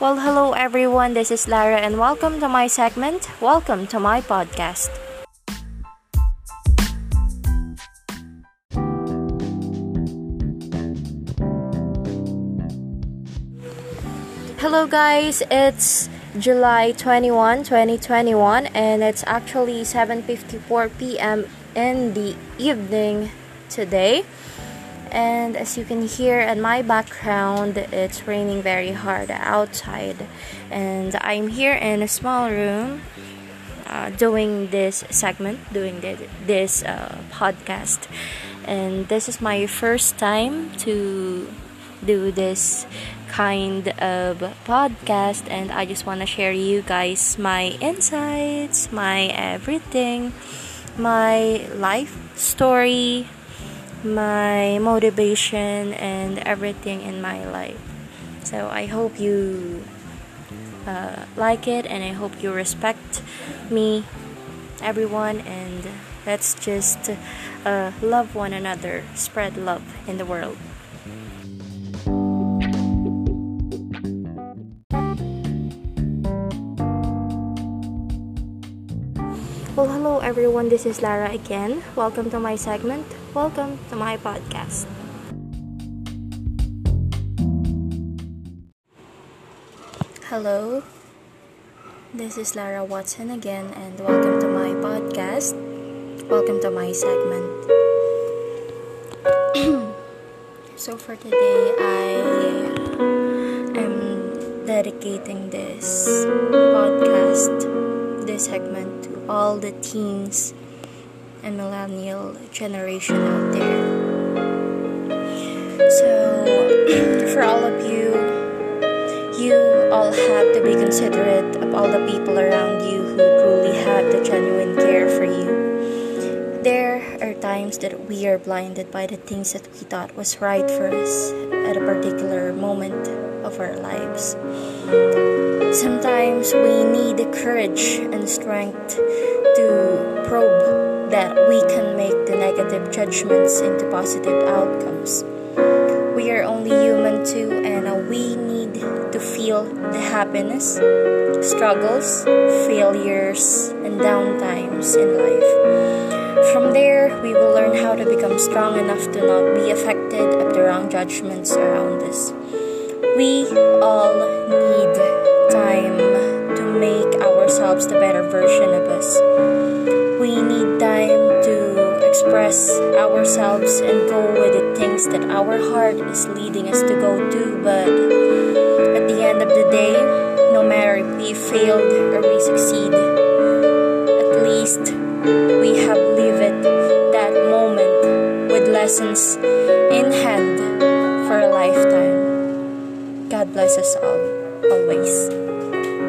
Well, hello everyone. This is Lara, and welcome to my segment. Welcome to my podcast. Hello, guys. It's July 21, 2021, and it's actually 7:54 p.m. in the evening today. And as you can hear in my background, it's raining very hard outside. And I'm here in a small room uh, doing this segment, doing this uh, podcast. And this is my first time to do this kind of podcast and I just want to share you guys my insights, my everything, my life story, my motivation and everything in my life. So I hope you uh, like it and I hope you respect me, everyone, and let's just uh, love one another, spread love in the world. Well, hello everyone, this is Lara again. Welcome to my segment. Welcome to my podcast. Hello, this is Lara Watson again, and welcome to my podcast. Welcome to my segment. so, for today, I am dedicating this podcast all the teens and millennial generation out there. So, for all of you, you all have to be considerate of all the people around you who truly have the genuine care for you. There are times that we are blinded by the things that we thought was right for us at a particular moment of our lives. Sometimes we need the courage and strength to probe that we can make the negative judgments into positive outcomes. We are only human too, and we need to feel the happiness, struggles, failures, and downtimes in life. From there, we will learn how to become strong enough to not be affected of the wrong judgments around us. We all need version of us. We need time to express ourselves and go with the things that our heart is leading us to go to. But at the end of the day, no matter if we failed or we succeed, at least we have lived that moment with lessons in hand for a lifetime. God bless us all, always.